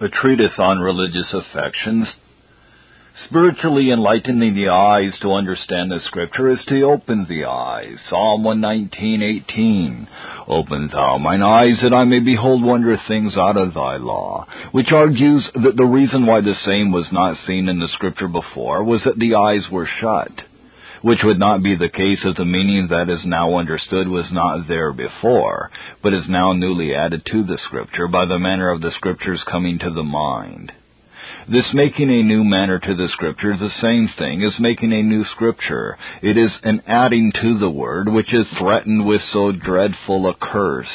A treatise on religious affections. Spiritually enlightening the eyes to understand the scripture is to open the eyes. Psalm 119:18. Open thou mine eyes that I may behold wondrous things out of thy law, which argues that the reason why the same was not seen in the scripture before was that the eyes were shut which would not be the case if the meaning that is now understood was not there before, but is now newly added to the scripture by the manner of the scriptures coming to the mind. This making a new manner to the scripture is the same thing as making a new scripture. It is an adding to the word which is threatened with so dreadful a curse.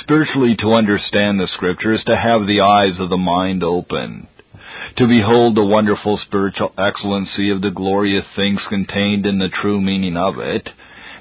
Spiritually to understand the scripture is to have the eyes of the mind open to behold the wonderful spiritual excellency of the glorious things contained in the true meaning of it,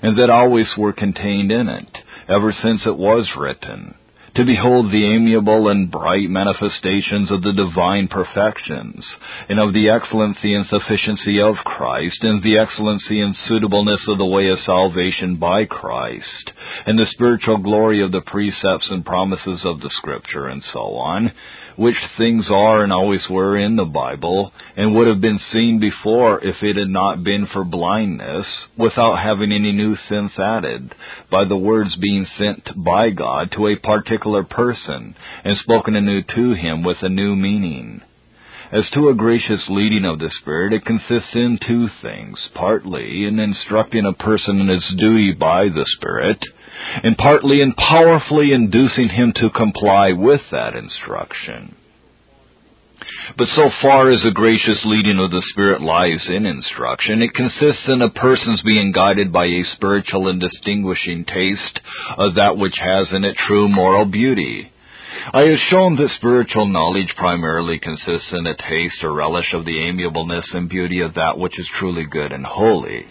and that always were contained in it, ever since it was written, to behold the amiable and bright manifestations of the divine perfections, and of the excellency and sufficiency of Christ, and the excellency and suitableness of the way of salvation by Christ, and the spiritual glory of the precepts and promises of the Scripture, and so on, which things are and always were in the Bible, and would have been seen before if it had not been for blindness, without having any new sense added, by the words being sent by God to a particular person, and spoken anew to him with a new meaning. As to a gracious leading of the Spirit, it consists in two things, partly in instructing a person in his duty by the Spirit, and partly in powerfully inducing him to comply with that instruction. But so far as the gracious leading of the Spirit lies in instruction, it consists in a person's being guided by a spiritual and distinguishing taste of that which has in it true moral beauty. I have shown that spiritual knowledge primarily consists in a taste or relish of the amiableness and beauty of that which is truly good and holy.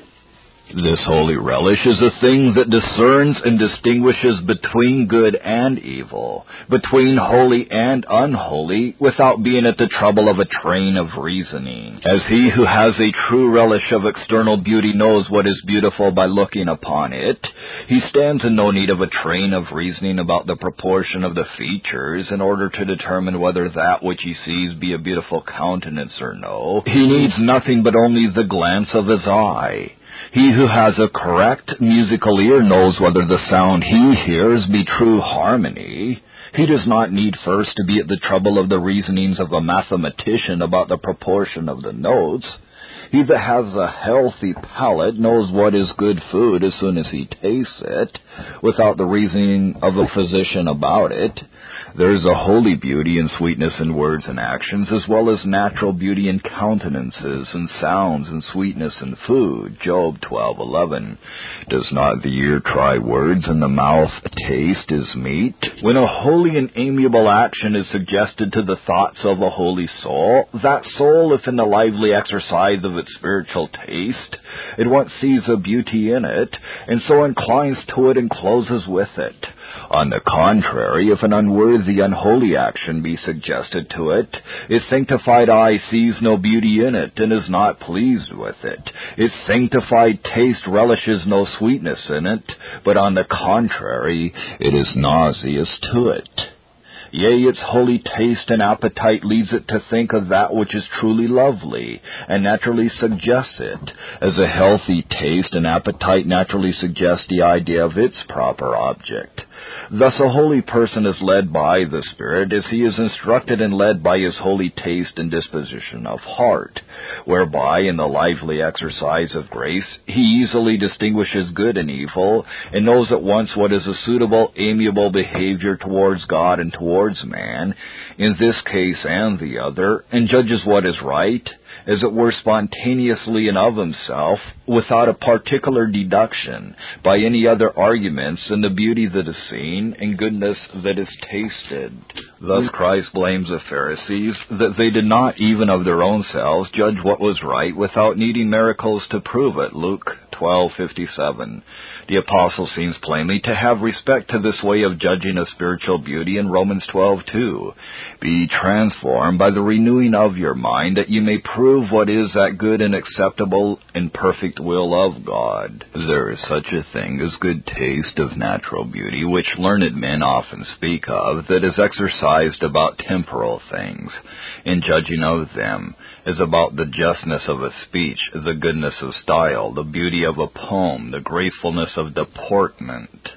This holy relish is a thing that discerns and distinguishes between good and evil, between holy and unholy, without being at the trouble of a train of reasoning. As he who has a true relish of external beauty knows what is beautiful by looking upon it, he stands in no need of a train of reasoning about the proportion of the features in order to determine whether that which he sees be a beautiful countenance or no. He needs nothing but only the glance of his eye. He who has a correct musical ear knows whether the sound he hears be true harmony. He does not need first to be at the trouble of the reasonings of a mathematician about the proportion of the notes. He that has a healthy palate knows what is good food as soon as he tastes it, without the reasoning of a physician about it. There is a holy beauty and sweetness in words and actions, as well as natural beauty in countenances and sounds and sweetness in food. Job 12:11. Does not the ear try words and the mouth taste his meat? When a holy and amiable action is suggested to the thoughts of a holy soul, that soul, if in the lively exercise of its spiritual taste, It once sees a beauty in it, and so inclines to it and closes with it. On the contrary, if an unworthy, unholy action be suggested to it, its sanctified eye sees no beauty in it and is not pleased with it. Its sanctified taste relishes no sweetness in it, but on the contrary, it is nauseous to it. Yea, its holy taste and appetite leads it to think of that which is truly lovely, and naturally suggests it, as a healthy taste and appetite naturally suggest the idea of its proper object. Thus a holy person is led by the Spirit as he is instructed and led by his holy taste and disposition of heart, whereby in the lively exercise of grace he easily distinguishes good and evil, and knows at once what is a suitable, amiable behavior towards God and towards man, in this case and the other, and judges what is right, as it were spontaneously and of himself, without a particular deduction, by any other arguments, in the beauty that is seen, and goodness that is tasted. Thus Christ blames the Pharisees that they did not even of their own selves judge what was right without needing miracles to prove it. Luke 12:57. The apostle seems plainly to have respect to this way of judging of spiritual beauty in Romans 12:2. Be transformed by the renewing of your mind that you may prove what is that good and acceptable and perfect will of God. There is such a thing as good taste of natural beauty, which learned men often speak of, that is exercised about temporal things, in judging of them is about the justness of a speech, the goodness of style, the beauty of a poem, the gracefulness of deportment.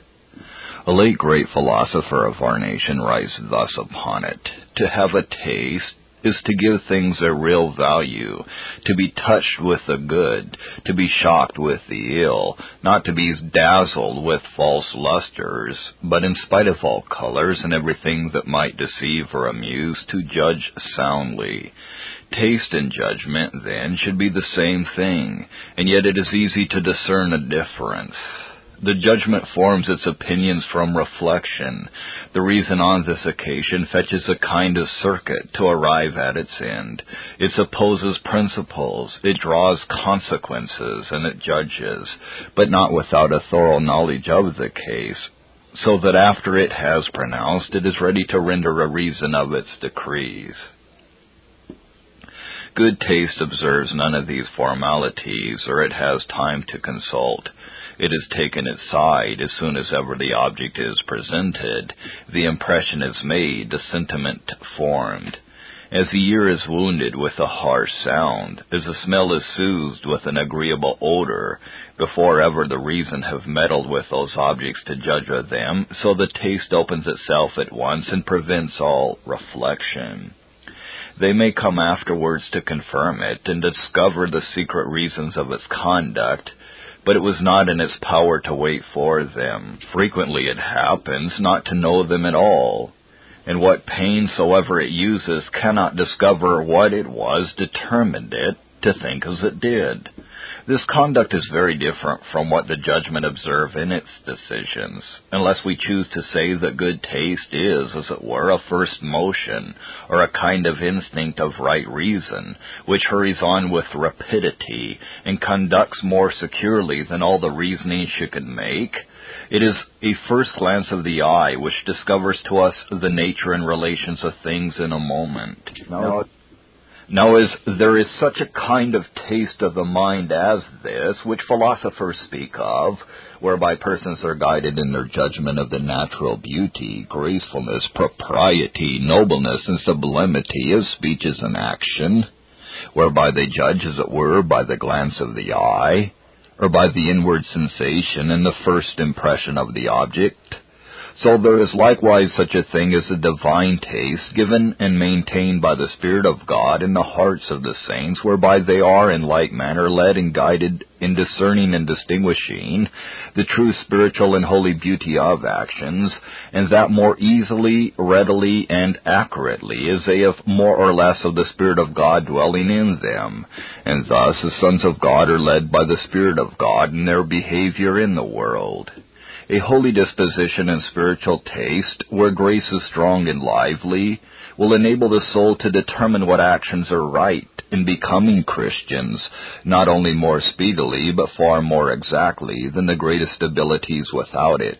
A late great philosopher of our nation writes thus upon it To have a taste is to give things their real value, to be touched with the good, to be shocked with the ill, not to be dazzled with false lusters, but in spite of all colors and everything that might deceive or amuse, to judge soundly. Taste and judgment, then, should be the same thing, and yet it is easy to discern a difference. The judgment forms its opinions from reflection. The reason on this occasion fetches a kind of circuit to arrive at its end. It supposes principles, it draws consequences, and it judges, but not without a thorough knowledge of the case, so that after it has pronounced, it is ready to render a reason of its decrees. Good taste observes none of these formalities, or it has time to consult. It is taken its side as soon as ever the object is presented, the impression is made, the sentiment formed. As the ear is wounded with a harsh sound, as the smell is soothed with an agreeable odor, before ever the reason have meddled with those objects to judge of them, so the taste opens itself at once and prevents all reflection. They may come afterwards to confirm it and discover the secret reasons of its conduct, but it was not in its power to wait for them. Frequently it happens not to know them at all, and what pain soever it uses cannot discover what it was determined it to think as it did. This conduct is very different from what the judgment observe in its decisions, unless we choose to say that good taste is, as it were, a first motion, or a kind of instinct of right reason, which hurries on with rapidity, and conducts more securely than all the reasoning she could make. It is a first glance of the eye which discovers to us the nature and relations of things in a moment. Now, now, as there is such a kind of taste of the mind as this, which philosophers speak of, whereby persons are guided in their judgment of the natural beauty, gracefulness, propriety, nobleness, and sublimity of speeches and action, whereby they judge, as it were, by the glance of the eye, or by the inward sensation and the first impression of the object, so there is likewise such a thing as a divine taste given and maintained by the Spirit of God in the hearts of the saints, whereby they are in like manner led and guided in discerning and distinguishing the true spiritual and holy beauty of actions, and that more easily, readily, and accurately as they have more or less of the Spirit of God dwelling in them. And thus the sons of God are led by the Spirit of God in their behavior in the world a holy disposition and spiritual taste, where grace is strong and lively, will enable the soul to determine what actions are right in becoming Christians, not only more speedily, but far more exactly than the greatest abilities without it.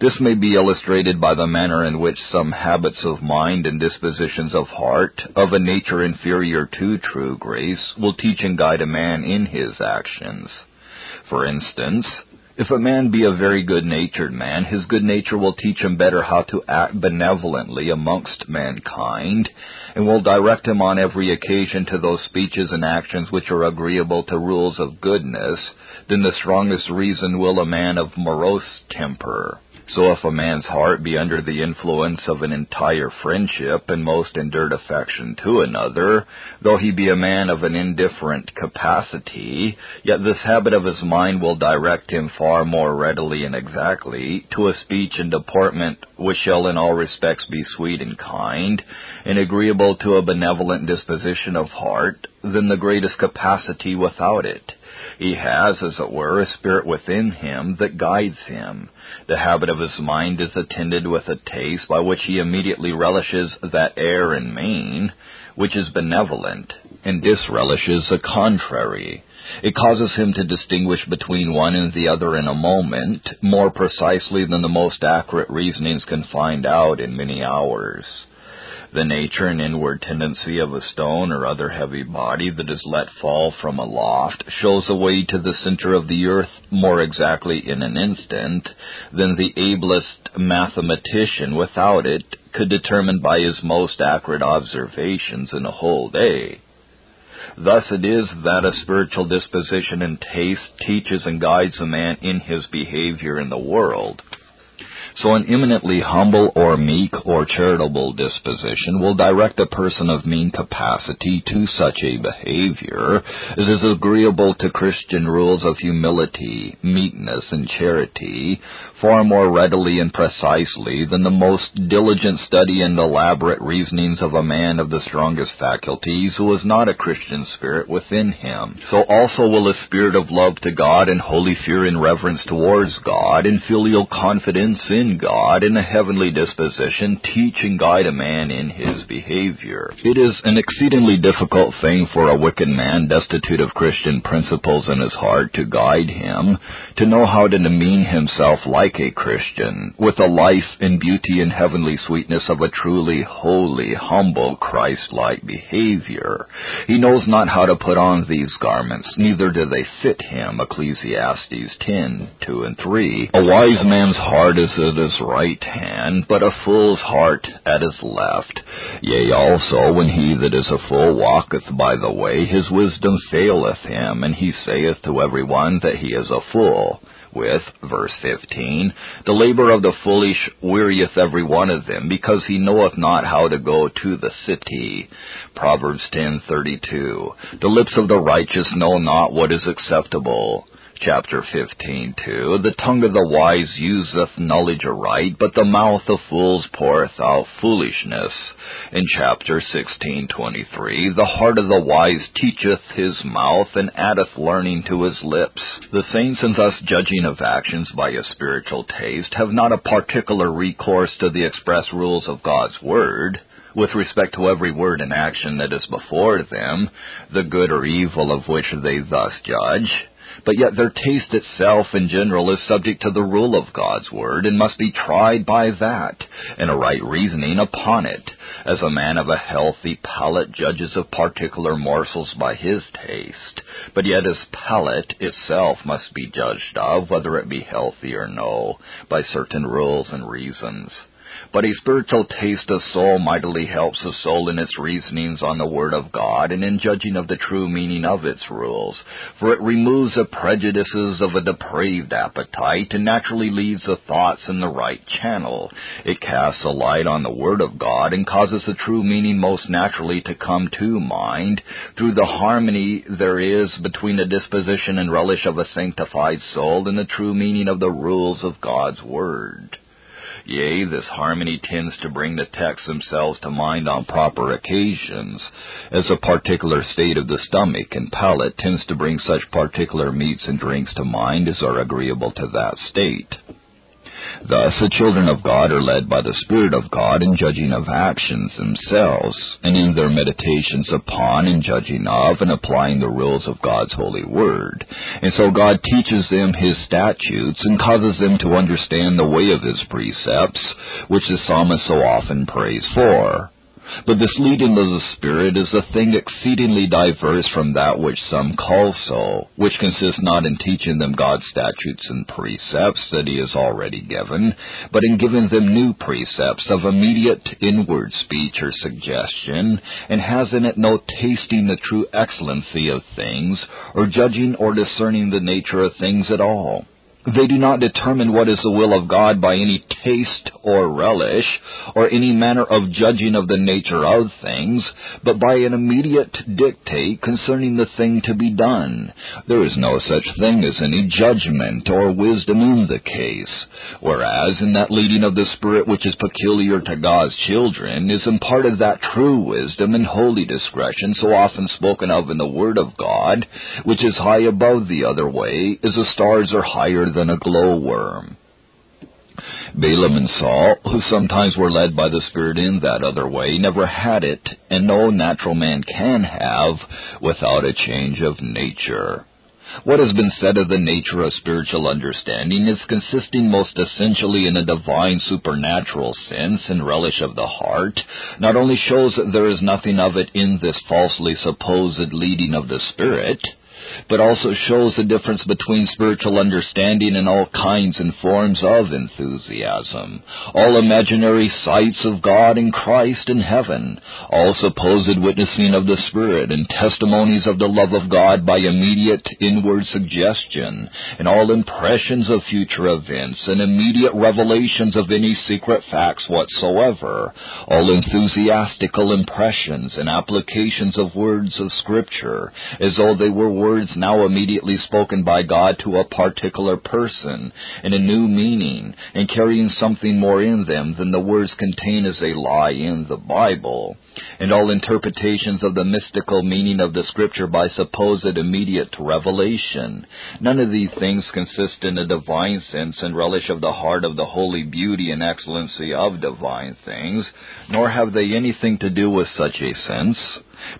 This may be illustrated by the manner in which some habits of mind and dispositions of heart, of a nature inferior to true grace, will teach and guide a man in his actions. For instance, if a man be a very good natured man, his good nature will teach him better how to act benevolently amongst mankind, and will direct him on every occasion to those speeches and actions which are agreeable to rules of goodness, than the strongest reason will a man of morose temper. So if a man's heart be under the influence of an entire friendship and most endured affection to another, though he be a man of an indifferent capacity, yet this habit of his mind will direct him far more readily and exactly to a speech and deportment which shall in all respects be sweet and kind, and agreeable to a benevolent disposition of heart, than the greatest capacity without it. He has, as it were, a spirit within him that guides him. The habit of his mind is attended with a taste by which he immediately relishes that air and mien which is benevolent, and disrelishes the contrary. It causes him to distinguish between one and the other in a moment, more precisely than the most accurate reasonings can find out in many hours. The nature and inward tendency of a stone or other heavy body that is let fall from aloft shows a way to the center of the earth more exactly in an instant than the ablest mathematician without it could determine by his most accurate observations in a whole day. Thus it is that a spiritual disposition and taste teaches and guides a man in his behavior in the world. So an eminently humble or meek or charitable disposition will direct a person of mean capacity to such a behavior. As is agreeable to Christian rules of humility, meekness, and charity far more readily and precisely than the most diligent study and elaborate reasonings of a man of the strongest faculties who has not a Christian spirit within him. So also will a spirit of love to God and holy fear and reverence towards God and filial confidence in God in a heavenly disposition teach and guide a man in his behavior. It is an exceedingly difficult thing for a wicked man destitute of Christian principles in his heart to guide him, to know how to demean himself like a Christian, with a life and beauty and heavenly sweetness of a truly holy, humble, Christ-like behavior. He knows not how to put on these garments, neither do they fit him. Ecclesiastes 10, 2 and 3. A wise man's heart is at his right hand, but a fool's heart at his left. Yea, also, when he that is a fool walketh by the way, his wisdom faileth him, and he saith to every one that he is a fool with, verse 15, The labor of the foolish wearieth every one of them, because he knoweth not how to go to the city. Proverbs 10:32. The lips of the righteous know not what is acceptable chapter 15 too. The tongue of the wise useth knowledge aright, but the mouth of fools poureth out foolishness. In chapter 16:23, the heart of the wise teacheth his mouth, and addeth learning to his lips. The saints in thus judging of actions by a spiritual taste have not a particular recourse to the express rules of God's word with respect to every word and action that is before them, the good or evil of which they thus judge but yet their taste itself in general is subject to the rule of God's word and must be tried by that, and a right reasoning upon it, as a man of a healthy palate judges of particular morsels by his taste, but yet his palate itself must be judged of, whether it be healthy or no, by certain rules and reasons. But a spiritual taste of soul mightily helps the soul in its reasonings on the Word of God and in judging of the true meaning of its rules, for it removes the prejudices of a depraved appetite and naturally leads the thoughts in the right channel. It casts a light on the Word of God and causes the true meaning most naturally to come to mind through the harmony there is between the disposition and relish of a sanctified soul and the true meaning of the rules of God's Word. Yea, this harmony tends to bring the texts themselves to mind on proper occasions, as a particular state of the stomach and palate tends to bring such particular meats and drinks to mind as are agreeable to that state. Thus, the children of God are led by the Spirit of God in judging of actions themselves, and in their meditations upon and judging of and applying the rules of God's holy word. And so God teaches them His statutes and causes them to understand the way of His precepts, which the psalmist so often prays for. But this leading of the Spirit is a thing exceedingly diverse from that which some call so, which consists not in teaching them God's statutes and precepts that He has already given, but in giving them new precepts of immediate inward speech or suggestion, and has in it no tasting the true excellency of things, or judging or discerning the nature of things at all. They do not determine what is the will of God by any taste or relish, or any manner of judging of the nature of things, but by an immediate dictate concerning the thing to be done. There is no such thing as any judgment or wisdom in the case. Whereas in that leading of the Spirit which is peculiar to God's children is imparted that true wisdom and holy discretion so often spoken of in the Word of God, which is high above the other way, as the stars are higher than a glowworm. Balaam and Saul, who sometimes were led by the Spirit in that other way, never had it, and no natural man can have without a change of nature. What has been said of the nature of spiritual understanding is consisting most essentially in a divine supernatural sense and relish of the heart, not only shows that there is nothing of it in this falsely supposed leading of the Spirit, but also shows the difference between spiritual understanding and all kinds and forms of enthusiasm, all imaginary sights of God and Christ in heaven, all supposed witnessing of the Spirit and testimonies of the love of God by immediate inward suggestion, and all impressions of future events and immediate revelations of any secret facts whatsoever, all enthusiastical impressions and applications of words of Scripture, as though they were words words now immediately spoken by God to a particular person in a new meaning and carrying something more in them than the words contain as they lie in the Bible, and all interpretations of the mystical meaning of the Scripture by supposed immediate revelation. None of these things consist in a divine sense and relish of the heart of the holy beauty and excellency of divine things, nor have they anything to do with such a sense,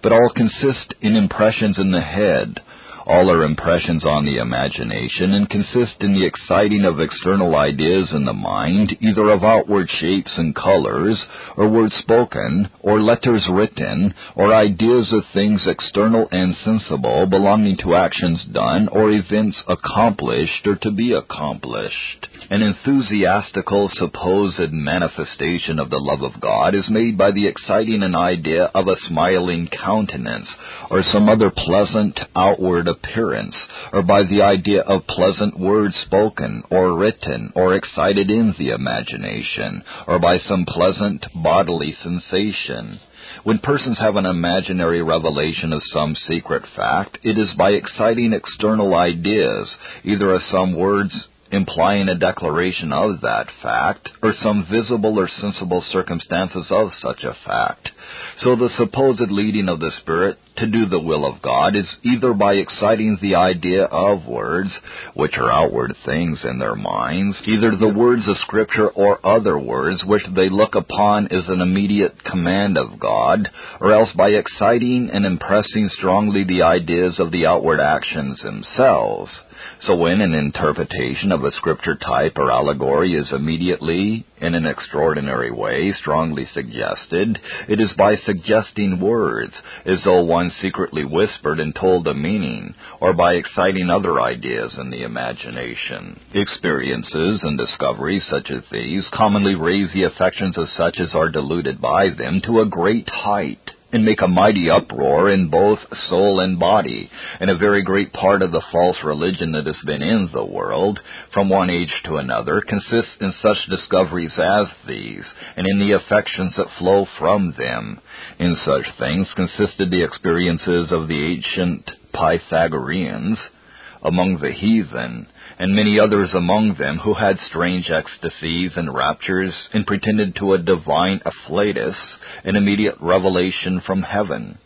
but all consist in impressions in the head, all are impressions on the imagination and consist in the exciting of external ideas in the mind, either of outward shapes and colors, or words spoken, or letters written, or ideas of things external and sensible belonging to actions done or events accomplished or to be accomplished. An enthusiastical supposed manifestation of the love of God is made by the exciting an idea of a smiling countenance, or some other pleasant outward appearance, or by the idea of pleasant words spoken or written or excited in the imagination, or by some pleasant bodily sensation. When persons have an imaginary revelation of some secret fact, it is by exciting external ideas, either of some words implying a declaration of that fact, or some visible or sensible circumstances of such a fact. So the supposed leading of the Spirit to do the will of God is either by exciting the idea of words, which are outward things in their minds, either the words of Scripture or other words which they look upon as an immediate command of God, or else by exciting and impressing strongly the ideas of the outward actions themselves. So when an interpretation of a scripture type or allegory is immediately, in an extraordinary way, strongly suggested, it is by suggesting words, as though one secretly whispered and told the meaning, or by exciting other ideas in the imagination. Experiences and discoveries such as these commonly raise the affections of such as are deluded by them to a great height and make a mighty uproar in both soul and body. And a very great part of the false religion that has been in the world, from one age to another, consists in such discoveries as these, and in the affections that flow from them. In such things consisted the experiences of the ancient Pythagoreans among the heathen, and many others among them who had strange ecstasies and raptures and pretended to a divine afflatus, an immediate revelation from heaven.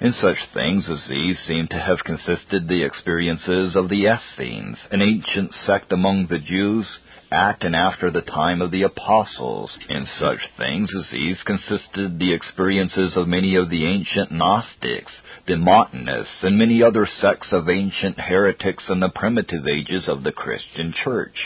In such things as these seem to have consisted the experiences of the Essenes, an ancient sect among the Jews, at and after the time of the apostles. In such things as these consisted the experiences of many of the ancient Gnostics, the Montanists, and many other sects of ancient heretics in the primitive ages of the Christian Church.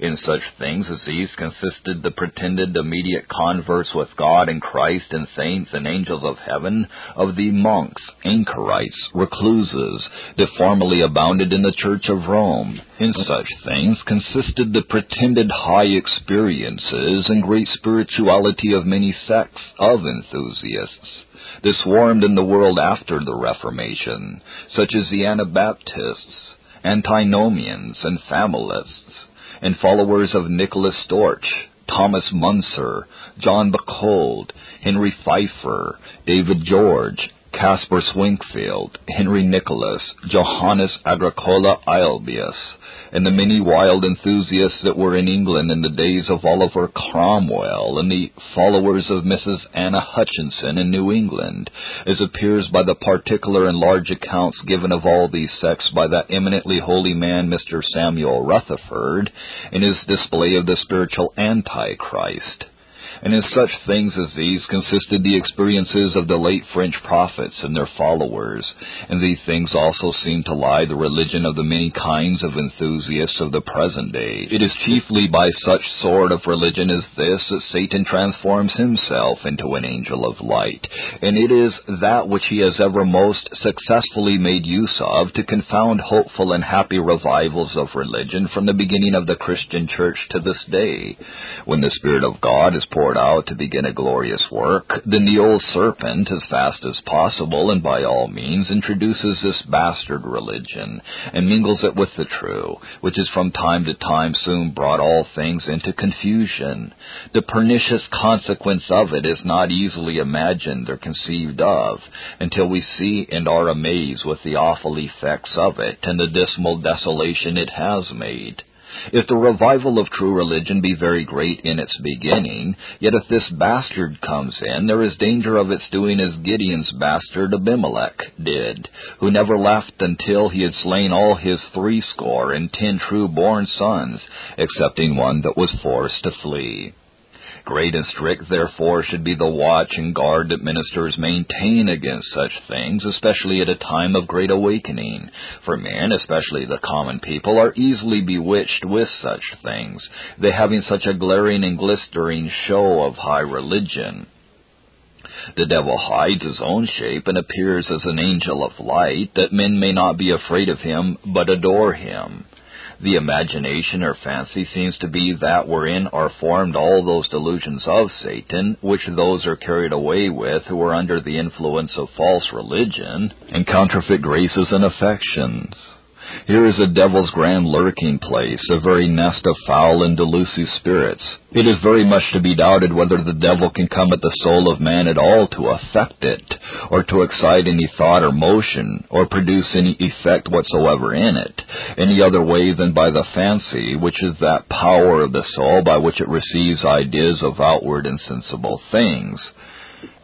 In such things as these consisted the pretended immediate converse with God and Christ and saints and angels of heaven of the monks, anchorites, recluses, that formerly abounded in the Church of Rome. In such things consisted the pretended high experiences and great spirituality of many sects of enthusiasts. This swarmed in the world after the Reformation, such as the Anabaptists, antinomians, and familists, and followers of Nicholas Storch, Thomas Munzer, John Bocold, Henry Pfeiffer, David George, Caspar Schwenckfeld, Henry Nicholas, Johannes Agricola Aelbius, and the many wild enthusiasts that were in England in the days of Oliver Cromwell, and the followers of Mrs. Anna Hutchinson in New England, as appears by the particular and large accounts given of all these sects by that eminently holy man Mr. Samuel Rutherford, in his display of the spiritual Antichrist and in such things as these consisted the experiences of the late French prophets and their followers, and these things also seem to lie the religion of the many kinds of enthusiasts of the present day. It is chiefly by such sort of religion as this that Satan transforms himself into an angel of light, and it is that which he has ever most successfully made use of to confound hopeful and happy revivals of religion from the beginning of the Christian church to this day, when the Spirit of God is poured out to begin a glorious work, then the old serpent, as fast as possible and by all means, introduces this bastard religion, and mingles it with the true, which is from time to time soon brought all things into confusion. The pernicious consequence of it is not easily imagined or conceived of, until we see and are amazed with the awful effects of it, and the dismal desolation it has made. If the revival of true religion be very great in its beginning, yet if this bastard comes in, there is danger of its doing as Gideon's bastard Abimelech did, who never left until he had slain all his threescore and ten true born sons, excepting one that was forced to flee. Great and strict, therefore, should be the watch and guard that ministers maintain against such things, especially at a time of great awakening. For men, especially the common people, are easily bewitched with such things, they having such a glaring and glistering show of high religion. The devil hides his own shape and appears as an angel of light, that men may not be afraid of him, but adore him. The imagination or fancy seems to be that wherein are formed all those delusions of Satan, which those are carried away with who are under the influence of false religion and counterfeit graces and affections. Here is a devil's grand lurking place, a very nest of foul and delusive spirits. It is very much to be doubted whether the devil can come at the soul of man at all to affect it, or to excite any thought or motion, or produce any effect whatsoever in it, any other way than by the fancy, which is that power of the soul by which it receives ideas of outward and sensible things.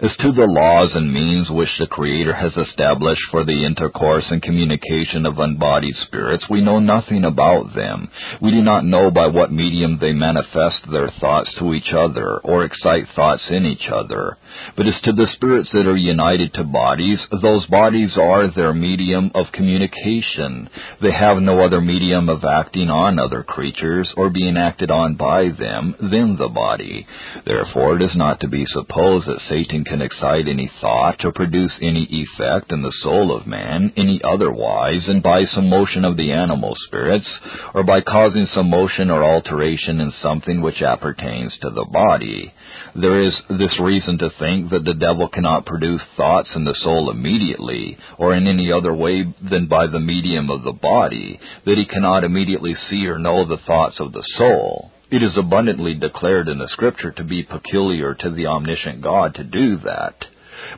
As to the laws and means which the Creator has established for the intercourse and communication of unbodied spirits, we know nothing about them. We do not know by what medium they manifest their thoughts to each other, or excite thoughts in each other. But as to the spirits that are united to bodies, those bodies are their medium of communication. They have no other medium of acting on other creatures, or being acted on by them, than the body. Therefore it is not to be supposed that Satan can excite any thought or produce any effect in the soul of man any otherwise than by some motion of the animal spirits, or by causing some motion or alteration in something which appertains to the body. There is this reason to think that the devil cannot produce thoughts in the soul immediately, or in any other way than by the medium of the body, that he cannot immediately see or know the thoughts of the soul. It is abundantly declared in the Scripture to be peculiar to the omniscient God to do that.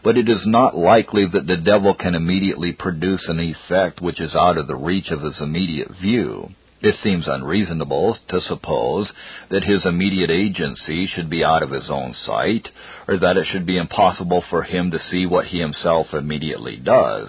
But it is not likely that the devil can immediately produce an effect which is out of the reach of his immediate view. It seems unreasonable to suppose that his immediate agency should be out of his own sight, or that it should be impossible for him to see what he himself immediately does.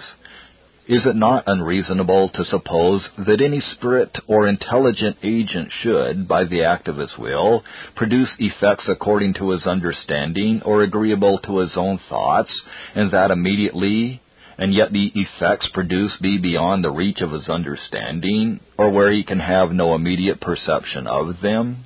Is it not unreasonable to suppose that any spirit or intelligent agent should, by the act of his will, produce effects according to his understanding or agreeable to his own thoughts, and that immediately, and yet the effects produced be beyond the reach of his understanding, or where he can have no immediate perception of them?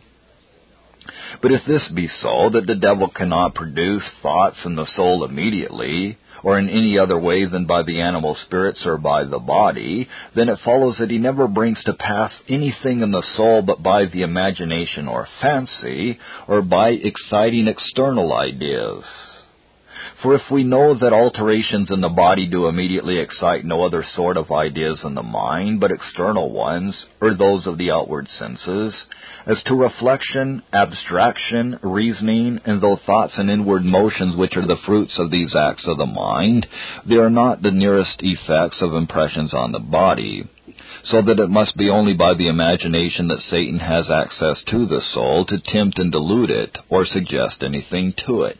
But if this be so, that the devil cannot produce thoughts in the soul immediately, or in any other way than by the animal spirits or by the body, then it follows that he never brings to pass anything in the soul but by the imagination or fancy, or by exciting external ideas. For if we know that alterations in the body do immediately excite no other sort of ideas in the mind, but external ones, or those of the outward senses, as to reflection, abstraction, reasoning, and those thoughts and inward motions which are the fruits of these acts of the mind, they are not the nearest effects of impressions on the body so that it must be only by the imagination that Satan has access to the soul to tempt and delude it or suggest anything to it.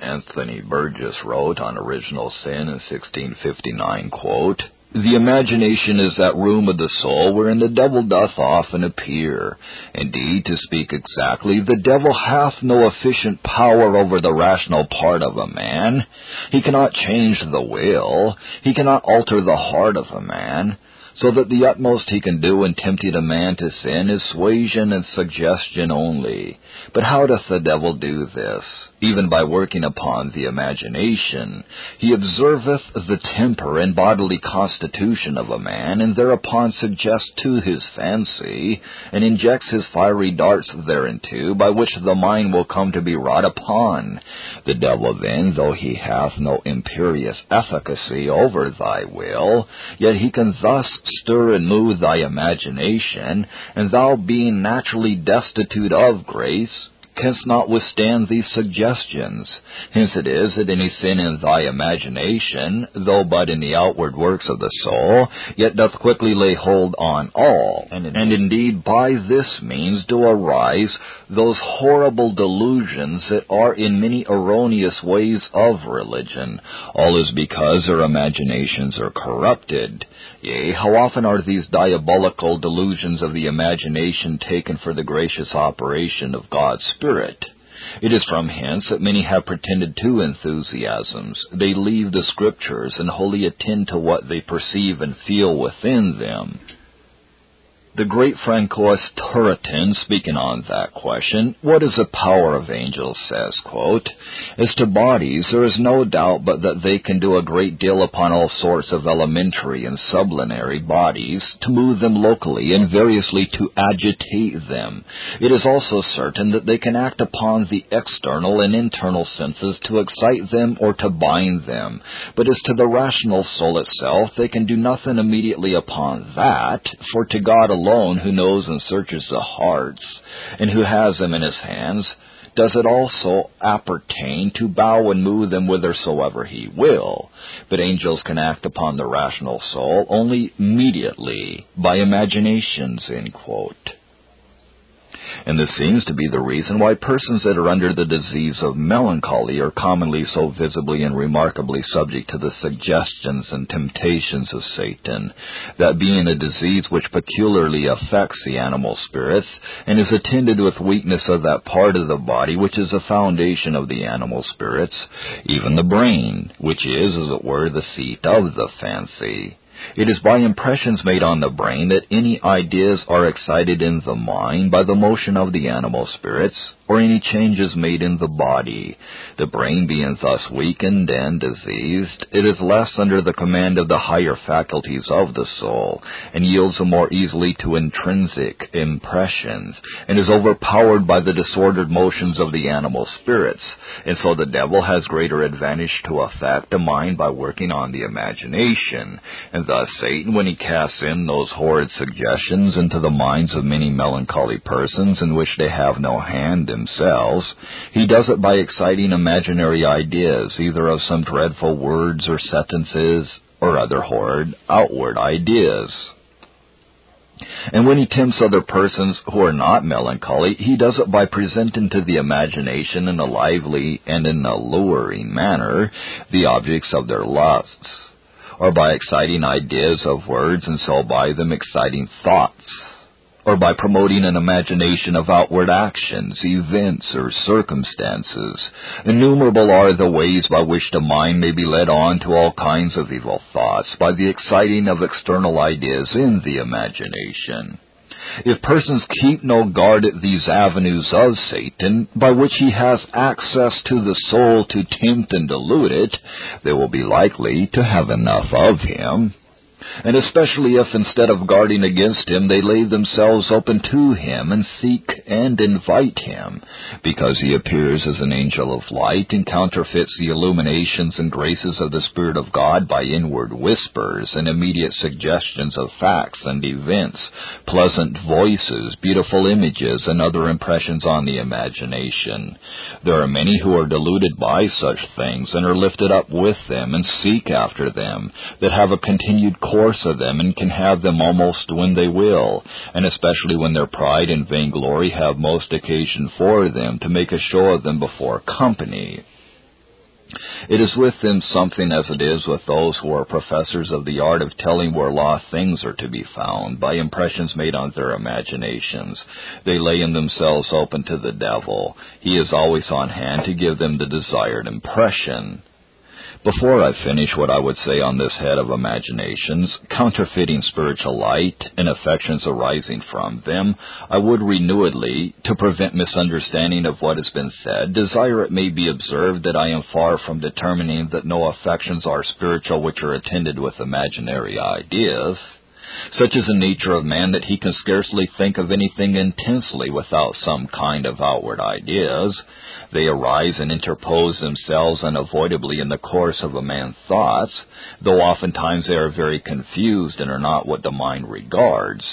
Anthony Burgess wrote on Original Sin in 1659, quote, the imagination is that room of the soul wherein the devil doth often appear. Indeed, to speak exactly, the devil hath no efficient power over the rational part of a man. He cannot change the will. He cannot alter the heart of a man so that the utmost he can do in tempting a man to sin is suasion and suggestion only. But how doth the devil do this? Even by working upon the imagination. He observeth the temper and bodily constitution of a man, and thereupon suggests to his fancy, and injects his fiery darts thereinto, by which the mind will come to be wrought upon. The devil then, though he hath no imperious efficacy over thy will, yet he can thus stir and move thy imagination, and thou being naturally destitute of grace, canst not withstand these suggestions. Hence it is that any sin in thy imagination, though but in the outward works of the soul, yet doth quickly lay hold on all, and, and indeed by this means do arise those horrible delusions that are in many erroneous ways of religion. All is because their imaginations are corrupted. Yea, how often are these diabolical delusions of the imagination taken for the gracious operation of God's Spirit? It is from hence that many have pretended to enthusiasms. They leave the Scriptures and wholly attend to what they perceive and feel within them. The great Francois Turretin, speaking on that question, what is the power of angels, says, quote, As to bodies, there is no doubt but that they can do a great deal upon all sorts of elementary and sublunary bodies, to move them locally and variously to agitate them. It is also certain that they can act upon the external and internal senses to excite them or to bind them. But as to the rational soul itself, they can do nothing immediately upon that, for to God alone alone who knows and searches the hearts, and who has them in his hands, does it also appertain to bow and move them whithersoever he will. But angels can act upon the rational soul only mediately, by imaginations, end quote and this seems to be the reason why persons that are under the disease of melancholy are commonly so visibly and remarkably subject to the suggestions and temptations of Satan, that being a disease which peculiarly affects the animal spirits, and is attended with weakness of that part of the body which is the foundation of the animal spirits, even the brain, which is, as it were, the seat of the fancy. It is by impressions made on the brain that any ideas are excited in the mind by the motion of the animal spirits, or any changes made in the body. The brain being thus weakened and diseased, it is less under the command of the higher faculties of the soul, and yields more easily to intrinsic impressions, and is overpowered by the disordered motions of the animal spirits, and so the devil has greater advantage to affect the mind by working on the imagination, and thus Satan, when he casts in those horrid suggestions into the minds of many melancholy persons in which they have no hand themselves, he does it by exciting imaginary ideas, either of some dreadful words or sentences, or other horrid outward ideas. And when he tempts other persons who are not melancholy, he does it by presenting to the imagination in a lively and in a alluring manner the objects of their lusts, or by exciting ideas of words and so by them exciting thoughts or by promoting an imagination of outward actions, events, or circumstances. Innumerable are the ways by which the mind may be led on to all kinds of evil thoughts by the exciting of external ideas in the imagination. If persons keep no guard at these avenues of Satan, by which he has access to the soul to tempt and delude it, they will be likely to have enough of him. And especially if instead of guarding against him they lay themselves open to him and seek and invite him, because he appears as an angel of light and counterfeits the illuminations and graces of the Spirit of God by inward whispers and immediate suggestions of facts and events, pleasant voices, beautiful images, and other impressions on the imagination. There are many who are deluded by such things and are lifted up with them and seek after them, that have a continued course of them and can have them almost when they will, and especially when their pride and vainglory have most occasion for them to make a show of them before company. It is with them something as it is with those who are professors of the art of telling where lost things are to be found by impressions made on their imaginations. They lay in themselves open to the devil. He is always on hand to give them the desired impression. Before I finish what I would say on this head of imaginations, counterfeiting spiritual light and affections arising from them, I would renewedly, to prevent misunderstanding of what has been said, desire it may be observed that I am far from determining that no affections are spiritual which are attended with imaginary ideas. Such is the nature of man that he can scarcely think of anything intensely without some kind of outward ideas. They arise and interpose themselves unavoidably in the course of a man's thoughts, though oftentimes they are very confused and are not what the mind regards.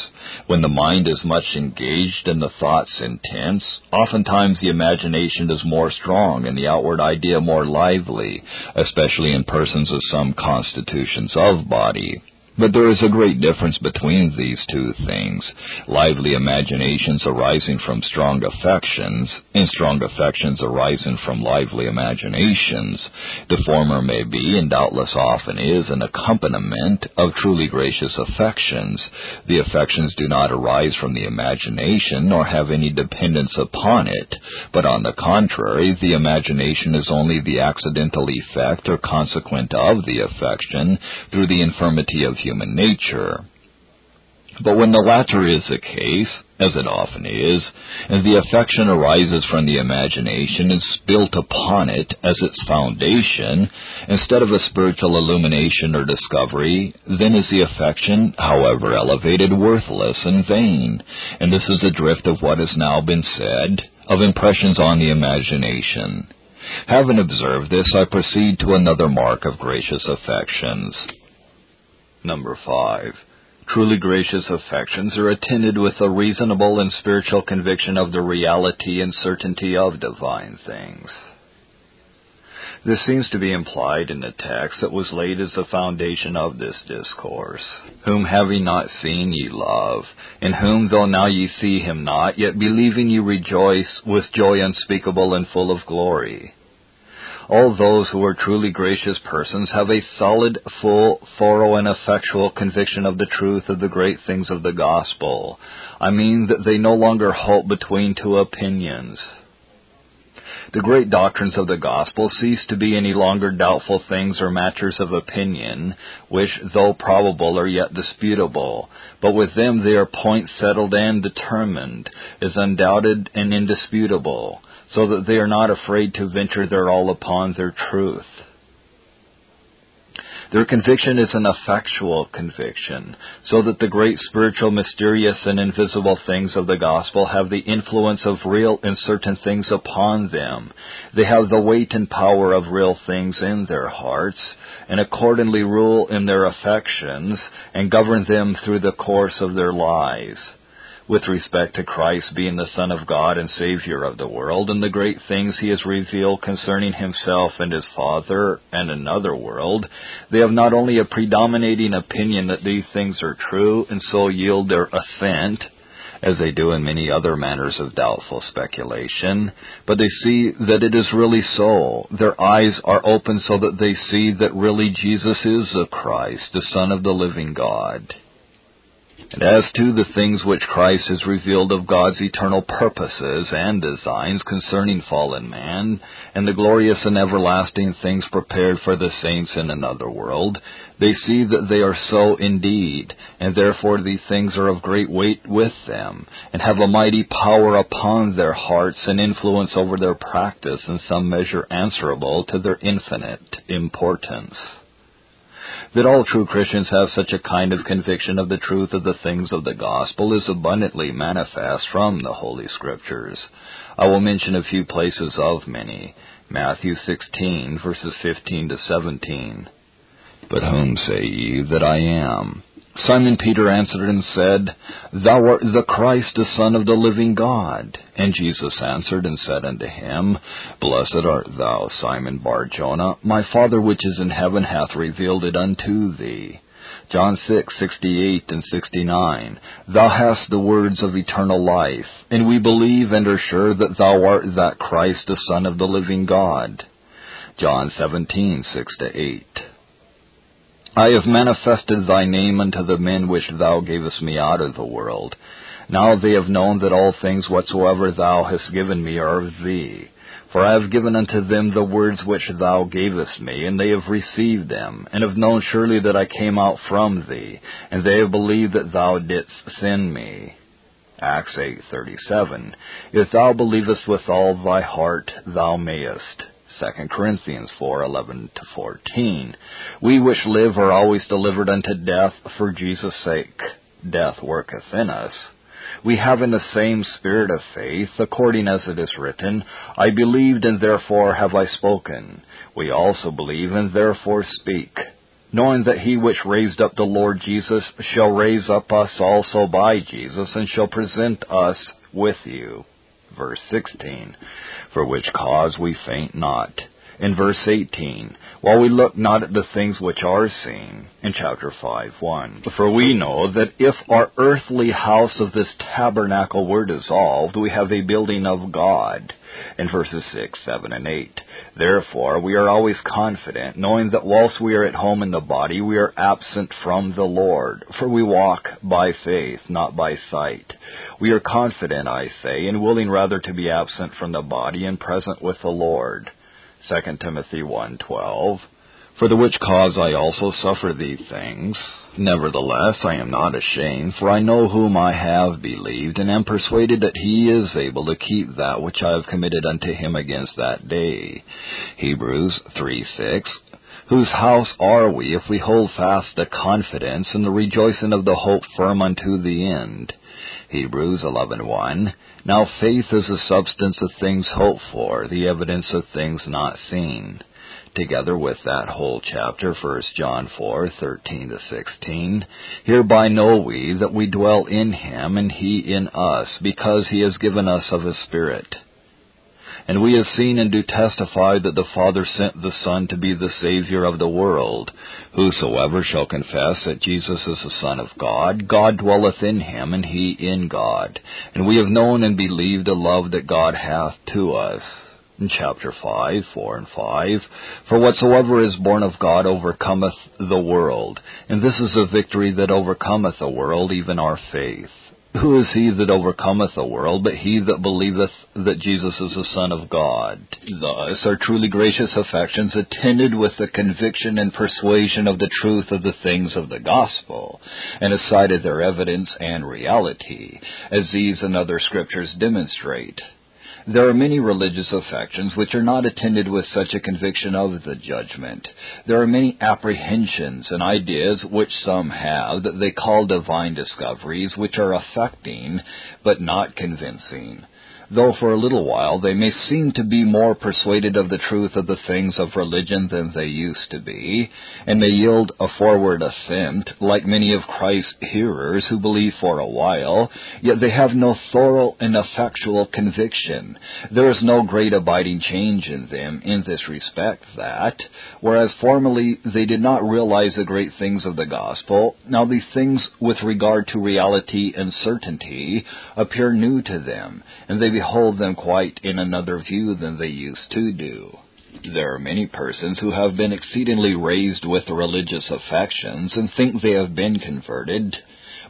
When the mind is much engaged and the thoughts intense, oftentimes the imagination is more strong and the outward idea more lively, especially in persons of some constitutions of body. But there is a great difference between these two things. Lively imaginations arising from strong affections, and strong affections arising from lively imaginations. The former may be, and doubtless often is, an accompaniment of truly gracious affections. The affections do not arise from the imagination, nor have any dependence upon it, but on the contrary, the imagination is only the accidental effect or consequent of the affection, through the infirmity of human nature. But when the latter is the case, as it often is, and the affection arises from the imagination and is built upon it as its foundation, instead of a spiritual illumination or discovery, then is the affection, however elevated, worthless and vain. And this is the drift of what has now been said, of impressions on the imagination. Having observed this, I proceed to another mark of gracious affections. Number five. Truly gracious affections are attended with a reasonable and spiritual conviction of the reality and certainty of divine things. This seems to be implied in the text that was laid as the foundation of this discourse. Whom have ye not seen ye love, in whom though now ye see him not, yet believing ye rejoice with joy unspeakable and full of glory all those who are truly gracious persons have a solid, full, thorough, and effectual conviction of the truth of the great things of the gospel. I mean that they no longer halt between two opinions. The great doctrines of the gospel cease to be any longer doubtful things or matters of opinion, which, though probable, are yet disputable. But with them they are points settled and determined, as undoubted and indisputable so that they are not afraid to venture their all upon their truth. Their conviction is an effectual conviction, so that the great spiritual, mysterious, and invisible things of the gospel have the influence of real and certain things upon them. They have the weight and power of real things in their hearts, and accordingly rule in their affections, and govern them through the course of their lives with respect to Christ being the Son of God and Savior of the world, and the great things he has revealed concerning himself and his Father and another world, they have not only a predominating opinion that these things are true, and so yield their assent, as they do in many other manners of doubtful speculation, but they see that it is really so. Their eyes are open so that they see that really Jesus is the Christ, the Son of the living God. And as to the things which Christ has revealed of God's eternal purposes and designs concerning fallen man, and the glorious and everlasting things prepared for the saints in another world, they see that they are so indeed, and therefore these things are of great weight with them, and have a mighty power upon their hearts and influence over their practice in some measure answerable to their infinite importance. That all true Christians have such a kind of conviction of the truth of the things of the gospel is abundantly manifest from the Holy Scriptures. I will mention a few places of many. Matthew 16, verses 15 to 17. But whom say ye that I am? Simon Peter answered and said, Thou art the Christ, the Son of the living God. And Jesus answered and said unto him, Blessed art thou, Simon Bar-Jonah. My Father which is in heaven hath revealed it unto thee. John 6:68 and 69 Thou hast the words of eternal life and we believe and are sure that thou art that Christ the son of the living God John 17:6 to 8 I have manifested thy name unto the men which thou gavest me out of the world. Now they have known that all things whatsoever thou hast given me are of thee. For I have given unto them the words which thou gavest me, and they have received them, and have known surely that I came out from thee, and they have believed that thou didst send me. Acts 8:37 If thou believest with all thy heart, thou mayest. 2 Corinthians 4:11 to 14. We which live are always delivered unto death for Jesus' sake. Death worketh in us. We have in the same spirit of faith, according as it is written, I believed and therefore have I spoken. We also believe and therefore speak, knowing that he which raised up the Lord Jesus shall raise up us also by Jesus and shall present us with you verse 16, for which cause we faint not. In verse 18, while we look not at the things which are seen, in chapter 5, 1. For we know that if our earthly house of this tabernacle were dissolved, we have a building of God. In verses 6, 7, and 8. Therefore, we are always confident, knowing that whilst we are at home in the body, we are absent from the Lord. For we walk by faith, not by sight. We are confident, I say, and willing rather to be absent from the body and present with the Lord. 2 Timothy 1:12 For the which cause I also suffer these things. Nevertheless I am not ashamed for I know whom I have believed and am persuaded that he is able to keep that which I have committed unto him against that day. Hebrews 3:6 Whose house are we if we hold fast the confidence and the rejoicing of the hope firm unto the end? Hebrews 11:1 Now faith is the substance of things hoped for, the evidence of things not seen. Together with that whole chapter, 1 John 4:13 to 16, hereby know we that we dwell in him and he in us, because he has given us of his spirit. And we have seen and do testify that the Father sent the Son to be the Savior of the world. Whosoever shall confess that Jesus is the Son of God, God dwelleth in him, and he in God. And we have known and believed the love that God hath to us. In chapter 5, 4 and 5, For whatsoever is born of God overcometh the world, and this is a victory that overcometh the world, even our faith. Who is he that overcometh the world, but he that believeth that Jesus is the Son of God? Thus are truly gracious affections attended with the conviction and persuasion of the truth of the things of the gospel, and cited their evidence and reality, as these and other scriptures demonstrate. There are many religious affections which are not attended with such a conviction of the judgment. There are many apprehensions and ideas which some have that they call divine discoveries which are affecting but not convincing though for a little while they may seem to be more persuaded of the truth of the things of religion than they used to be, and may yield a forward assent, like many of Christ's hearers who believe for a while, yet they have no thorough and effectual conviction. There is no great abiding change in them in this respect that, whereas formerly they did not realize the great things of the gospel, now these things with regard to reality and certainty appear new to them, and they behold them quite in another view than they used to do. There are many persons who have been exceedingly raised with religious affections and think they have been converted,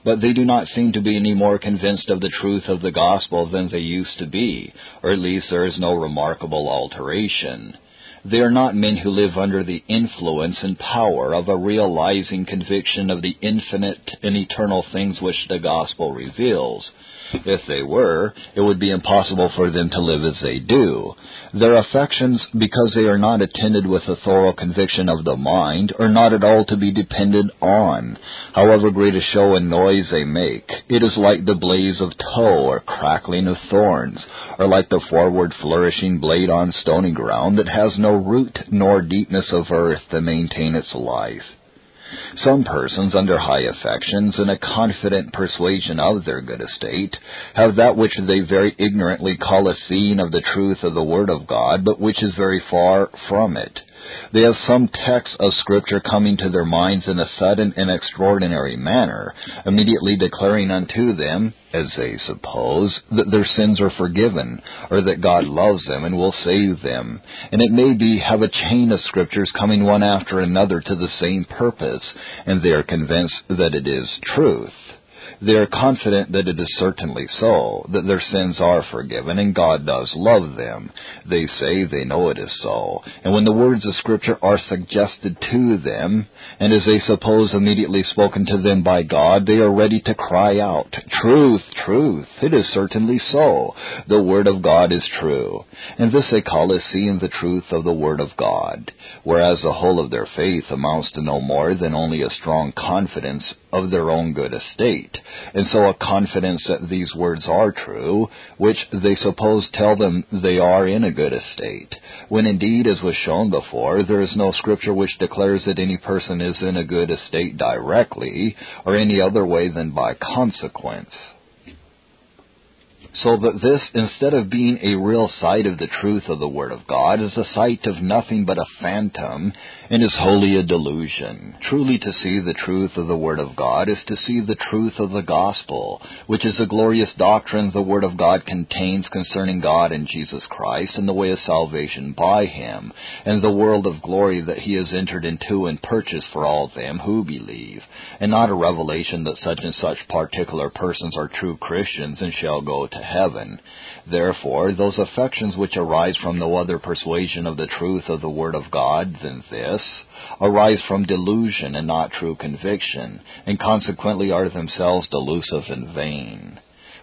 but they do not seem to be any more convinced of the truth of the gospel than they used to be, or at least there is no remarkable alteration. They are not men who live under the influence and power of a realizing conviction of the infinite and eternal things which the gospel reveals, If they were, it would be impossible for them to live as they do. Their affections, because they are not attended with a thorough conviction of the mind, are not at all to be depended on, however great a show and noise they make. It is like the blaze of tow or crackling of thorns, or like the forward flourishing blade on stony ground that has no root nor deepness of earth to maintain its life. Some persons, under high affections and a confident persuasion of their good estate, have that which they very ignorantly call a seeing of the truth of the Word of God, but which is very far from it. They have some text of Scripture coming to their minds in a sudden and extraordinary manner, immediately declaring unto them, as they suppose, that their sins are forgiven, or that God loves them and will save them, and it may be have a chain of Scriptures coming one after another to the same purpose, and they are convinced that it is truth. They are confident that it is certainly so, that their sins are forgiven, and God does love them. They say they know it is so, and when the words of Scripture are suggested to them, and as they suppose immediately spoken to them by God, they are ready to cry out, Truth, truth, it is certainly so. The Word of God is true. And this they call as seeing the truth of the Word of God, whereas the whole of their faith amounts to no more than only a strong confidence of their own good estate and so a confidence that these words are true, which they suppose tell them they are in a good estate, when indeed, as was shown before, there is no scripture which declares that any person is in a good estate directly, or any other way than by consequence so that this, instead of being a real sight of the truth of the Word of God, is a sight of nothing but a phantom and is wholly a delusion. Truly to see the truth of the Word of God is to see the truth of the gospel, which is the glorious doctrine the Word of God contains concerning God and Jesus Christ and the way of salvation by Him, and the world of glory that He has entered into and purchased for all them who believe, and not a revelation that such and such particular persons are true Christians and shall go to heaven. Therefore, those affections which arise from no other persuasion of the truth of the Word of God than this, arise from delusion and not true conviction, and consequently are themselves delusive and vain.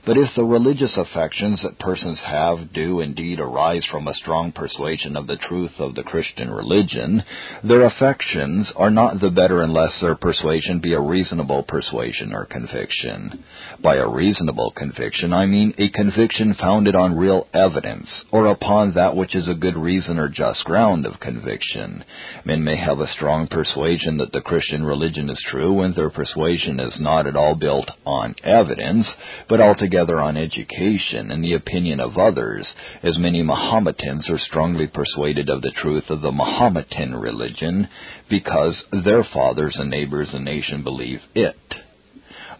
But if the religious affections that persons have do indeed arise from a strong persuasion of the truth of the Christian religion, their affections are not the better unless their persuasion be a reasonable persuasion or conviction. By a reasonable conviction, I mean a conviction founded on real evidence, or upon that which is a good reason or just ground of conviction. Men may have a strong persuasion that the Christian religion is true when their persuasion is not at all built on evidence, but altogether altogether on education and the opinion of others, as many Mahometans are strongly persuaded of the truth of the Mahometan religion because their fathers and neighbors and nation believe it.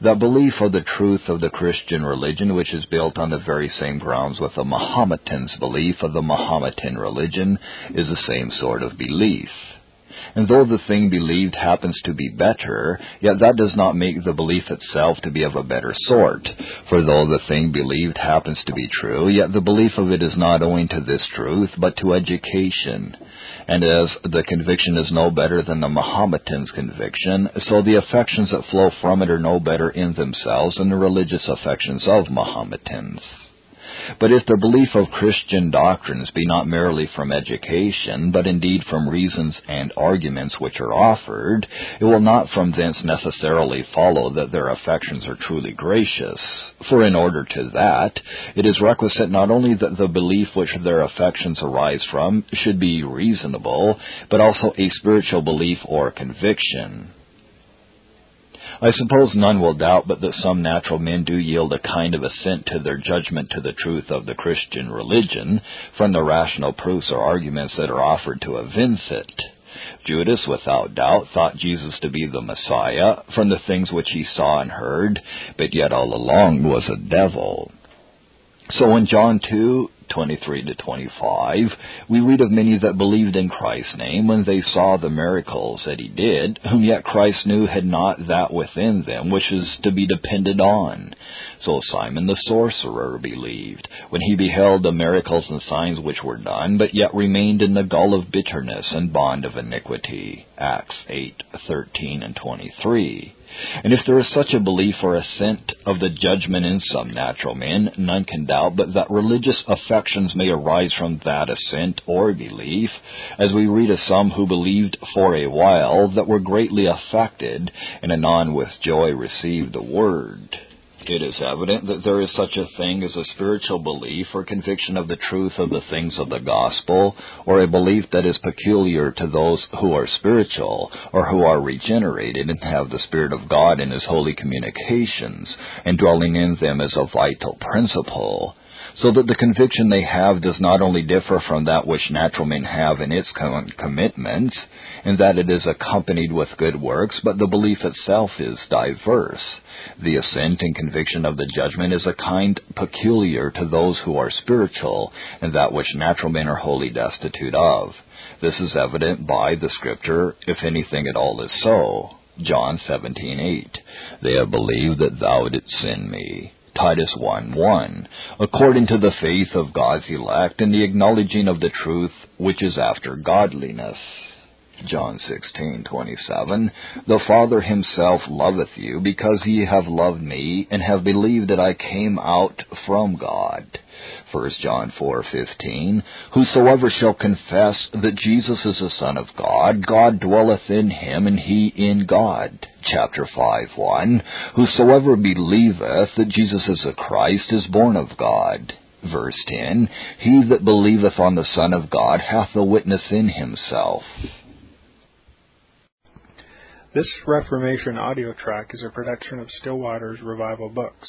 The belief of the truth of the Christian religion, which is built on the very same grounds with the Mahometan's belief of the Mahometan religion, is the same sort of belief. And though the thing believed happens to be better, yet that does not make the belief itself to be of a better sort. For though the thing believed happens to be true, yet the belief of it is not owing to this truth, but to education. And as the conviction is no better than the Mahometan's conviction, so the affections that flow from it are no better in themselves than the religious affections of Mahometans. But if the belief of Christian doctrines be not merely from education, but indeed from reasons and arguments which are offered, it will not from thence necessarily follow that their affections are truly gracious. For in order to that, it is requisite not only that the belief which their affections arise from should be reasonable, but also a spiritual belief or conviction. I suppose none will doubt but that some natural men do yield a kind of assent to their judgment to the truth of the Christian religion from the rational proofs or arguments that are offered to evince it. Judas, without doubt, thought Jesus to be the Messiah from the things which he saw and heard, but yet all along was a devil. So in John 2, 23 to 25, we read of many that believed in Christ's name when they saw the miracles that he did, whom yet Christ knew had not that within them which is to be depended on. So Simon the sorcerer believed, when he beheld the miracles and signs which were done, but yet remained in the gall of bitterness and bond of iniquity. Acts 8, 13 and 23. And if there is such a belief or assent of the judgment in some natural men, none can doubt but that religious affections may arise from that assent or belief, as we read of some who believed for a while that were greatly affected, and anon with joy received the word. It is evident that there is such a thing as a spiritual belief or conviction of the truth of the things of the gospel, or a belief that is peculiar to those who are spiritual, or who are regenerated and have the Spirit of God in His holy communications, and dwelling in them as a vital principle so that the conviction they have does not only differ from that which natural men have in its concomitants, in that it is accompanied with good works, but the belief itself is diverse. The assent and conviction of the judgment is a kind peculiar to those who are spiritual, and that which natural men are wholly destitute of. This is evident by the scripture, if anything at all is so. John 17:8. They have believed that thou didst send me. Titus 1 1, according to the faith of God's elect and the acknowledging of the truth which is after godliness. John 16:27 The Father himself loveth you because ye have loved me and have believed that I came out from God. 1 John 4:15 Whosoever shall confess that Jesus is the Son of God God dwelleth in him and he in God. Chapter 5:1 Whosoever believeth that Jesus is the Christ is born of God. Verse 10 He that believeth on the Son of God hath a witness in himself. This Reformation audio track is a production of Still Waters Revival Books.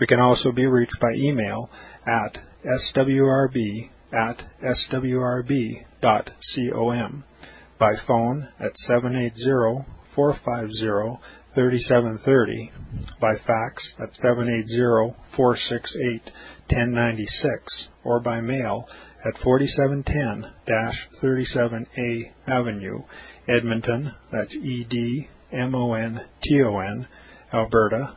We can also be reached by email at swrb at swrb.com, by phone at 780-450-3730, by fax at 780-468-1096, or by mail at 4710-37A Avenue, Edmonton, that's E-D-M-O-N-T-O-N, Alberta,